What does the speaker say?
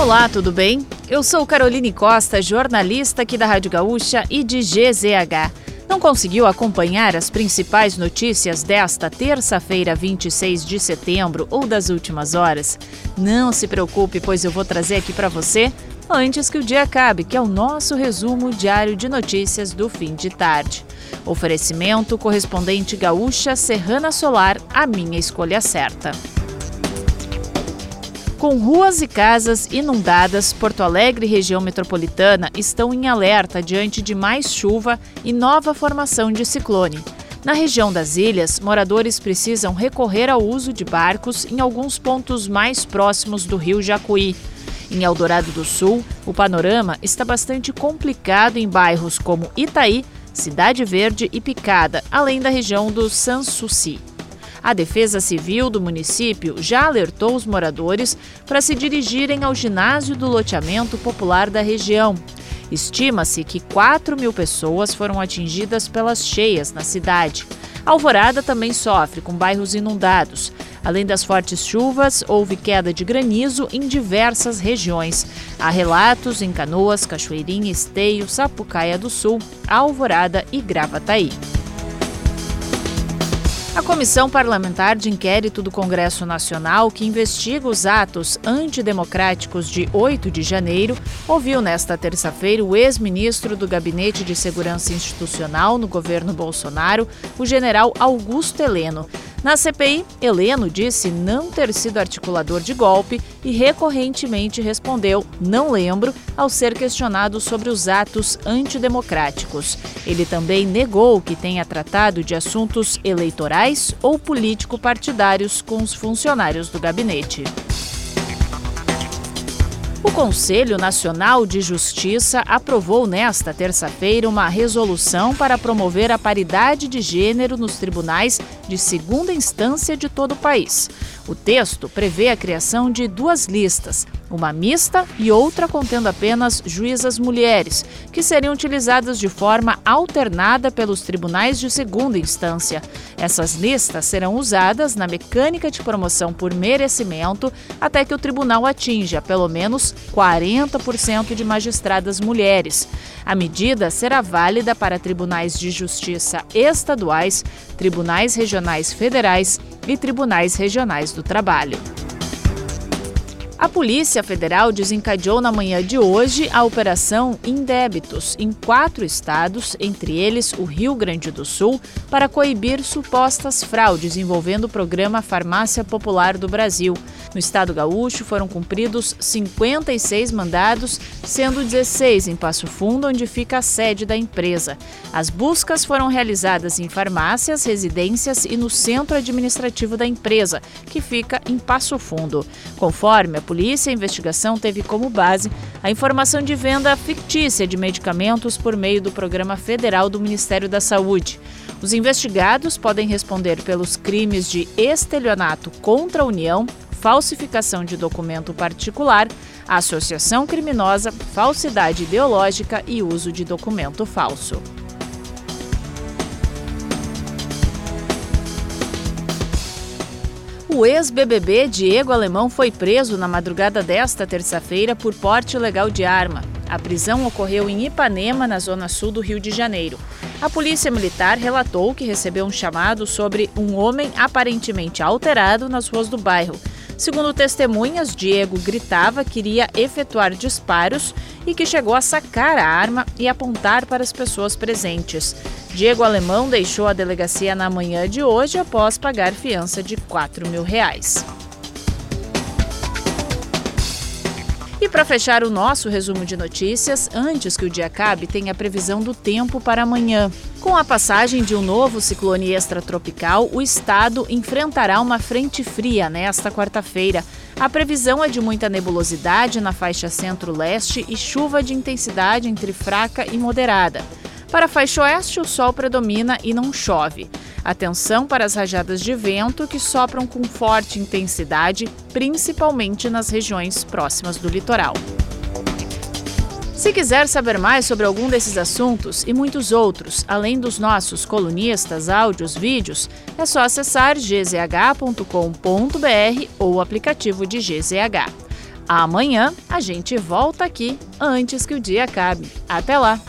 Olá, tudo bem? Eu sou Caroline Costa, jornalista aqui da Rádio Gaúcha e de GZH. Não conseguiu acompanhar as principais notícias desta terça-feira, 26 de setembro ou das últimas horas? Não se preocupe, pois eu vou trazer aqui para você antes que o dia acabe, que é o nosso resumo diário de notícias do fim de tarde. Oferecimento correspondente gaúcha Serrana Solar, a minha escolha certa. Com ruas e casas inundadas, Porto Alegre e região metropolitana estão em alerta diante de mais chuva e nova formação de ciclone. Na região das ilhas, moradores precisam recorrer ao uso de barcos em alguns pontos mais próximos do rio Jacuí. Em Eldorado do Sul, o panorama está bastante complicado em bairros como Itaí, Cidade Verde e Picada, além da região do Sanssouci. A Defesa Civil do município já alertou os moradores para se dirigirem ao ginásio do loteamento popular da região. Estima-se que 4 mil pessoas foram atingidas pelas cheias na cidade. Alvorada também sofre com bairros inundados. Além das fortes chuvas, houve queda de granizo em diversas regiões. Há relatos em Canoas, Cachoeirinha, Esteio, Sapucaia do Sul, Alvorada e Gravataí. A Comissão Parlamentar de Inquérito do Congresso Nacional, que investiga os atos antidemocráticos de 8 de janeiro, ouviu nesta terça-feira o ex-ministro do Gabinete de Segurança Institucional no governo Bolsonaro, o general Augusto Heleno. Na CPI, Heleno disse não ter sido articulador de golpe e recorrentemente respondeu não lembro ao ser questionado sobre os atos antidemocráticos. Ele também negou que tenha tratado de assuntos eleitorais ou político-partidários com os funcionários do gabinete. O Conselho Nacional de Justiça aprovou nesta terça-feira uma resolução para promover a paridade de gênero nos tribunais de segunda instância de todo o país. O texto prevê a criação de duas listas, uma mista e outra contendo apenas juízas mulheres, que seriam utilizadas de forma alternada pelos tribunais de segunda instância. Essas listas serão usadas na mecânica de promoção por merecimento até que o tribunal atinja pelo menos 40% de magistradas mulheres. A medida será válida para tribunais de justiça estaduais, tribunais regionais federais e tribunais regionais do trabalho. A Polícia Federal desencadeou na manhã de hoje a Operação Indébitos em quatro estados, entre eles o Rio Grande do Sul, para coibir supostas fraudes envolvendo o programa Farmácia Popular do Brasil. No estado gaúcho foram cumpridos 56 mandados, sendo 16 em Passo Fundo, onde fica a sede da empresa. As buscas foram realizadas em farmácias, residências e no centro administrativo da empresa, que fica em Passo Fundo. Conforme a polícia, a investigação teve como base a informação de venda fictícia de medicamentos por meio do Programa Federal do Ministério da Saúde. Os investigados podem responder pelos crimes de estelionato contra a União, falsificação de documento particular, associação criminosa, falsidade ideológica e uso de documento falso. O ex-BBB Diego Alemão foi preso na madrugada desta terça-feira por porte ilegal de arma. A prisão ocorreu em Ipanema, na zona sul do Rio de Janeiro. A polícia militar relatou que recebeu um chamado sobre um homem aparentemente alterado nas ruas do bairro. Segundo testemunhas, Diego gritava que iria efetuar disparos e que chegou a sacar a arma e apontar para as pessoas presentes. Diego Alemão deixou a delegacia na manhã de hoje após pagar fiança de 4 mil reais. E para fechar o nosso resumo de notícias, antes que o dia acabe, tem a previsão do tempo para amanhã. Com a passagem de um novo ciclone extratropical, o estado enfrentará uma frente fria nesta quarta-feira. A previsão é de muita nebulosidade na faixa centro-leste e chuva de intensidade entre fraca e moderada. Para a faixa oeste, o sol predomina e não chove. Atenção para as rajadas de vento que sopram com forte intensidade, principalmente nas regiões próximas do litoral. Se quiser saber mais sobre algum desses assuntos e muitos outros, além dos nossos colunistas, áudios, vídeos, é só acessar gzh.com.br ou o aplicativo de GZH. Amanhã a gente volta aqui antes que o dia acabe. Até lá!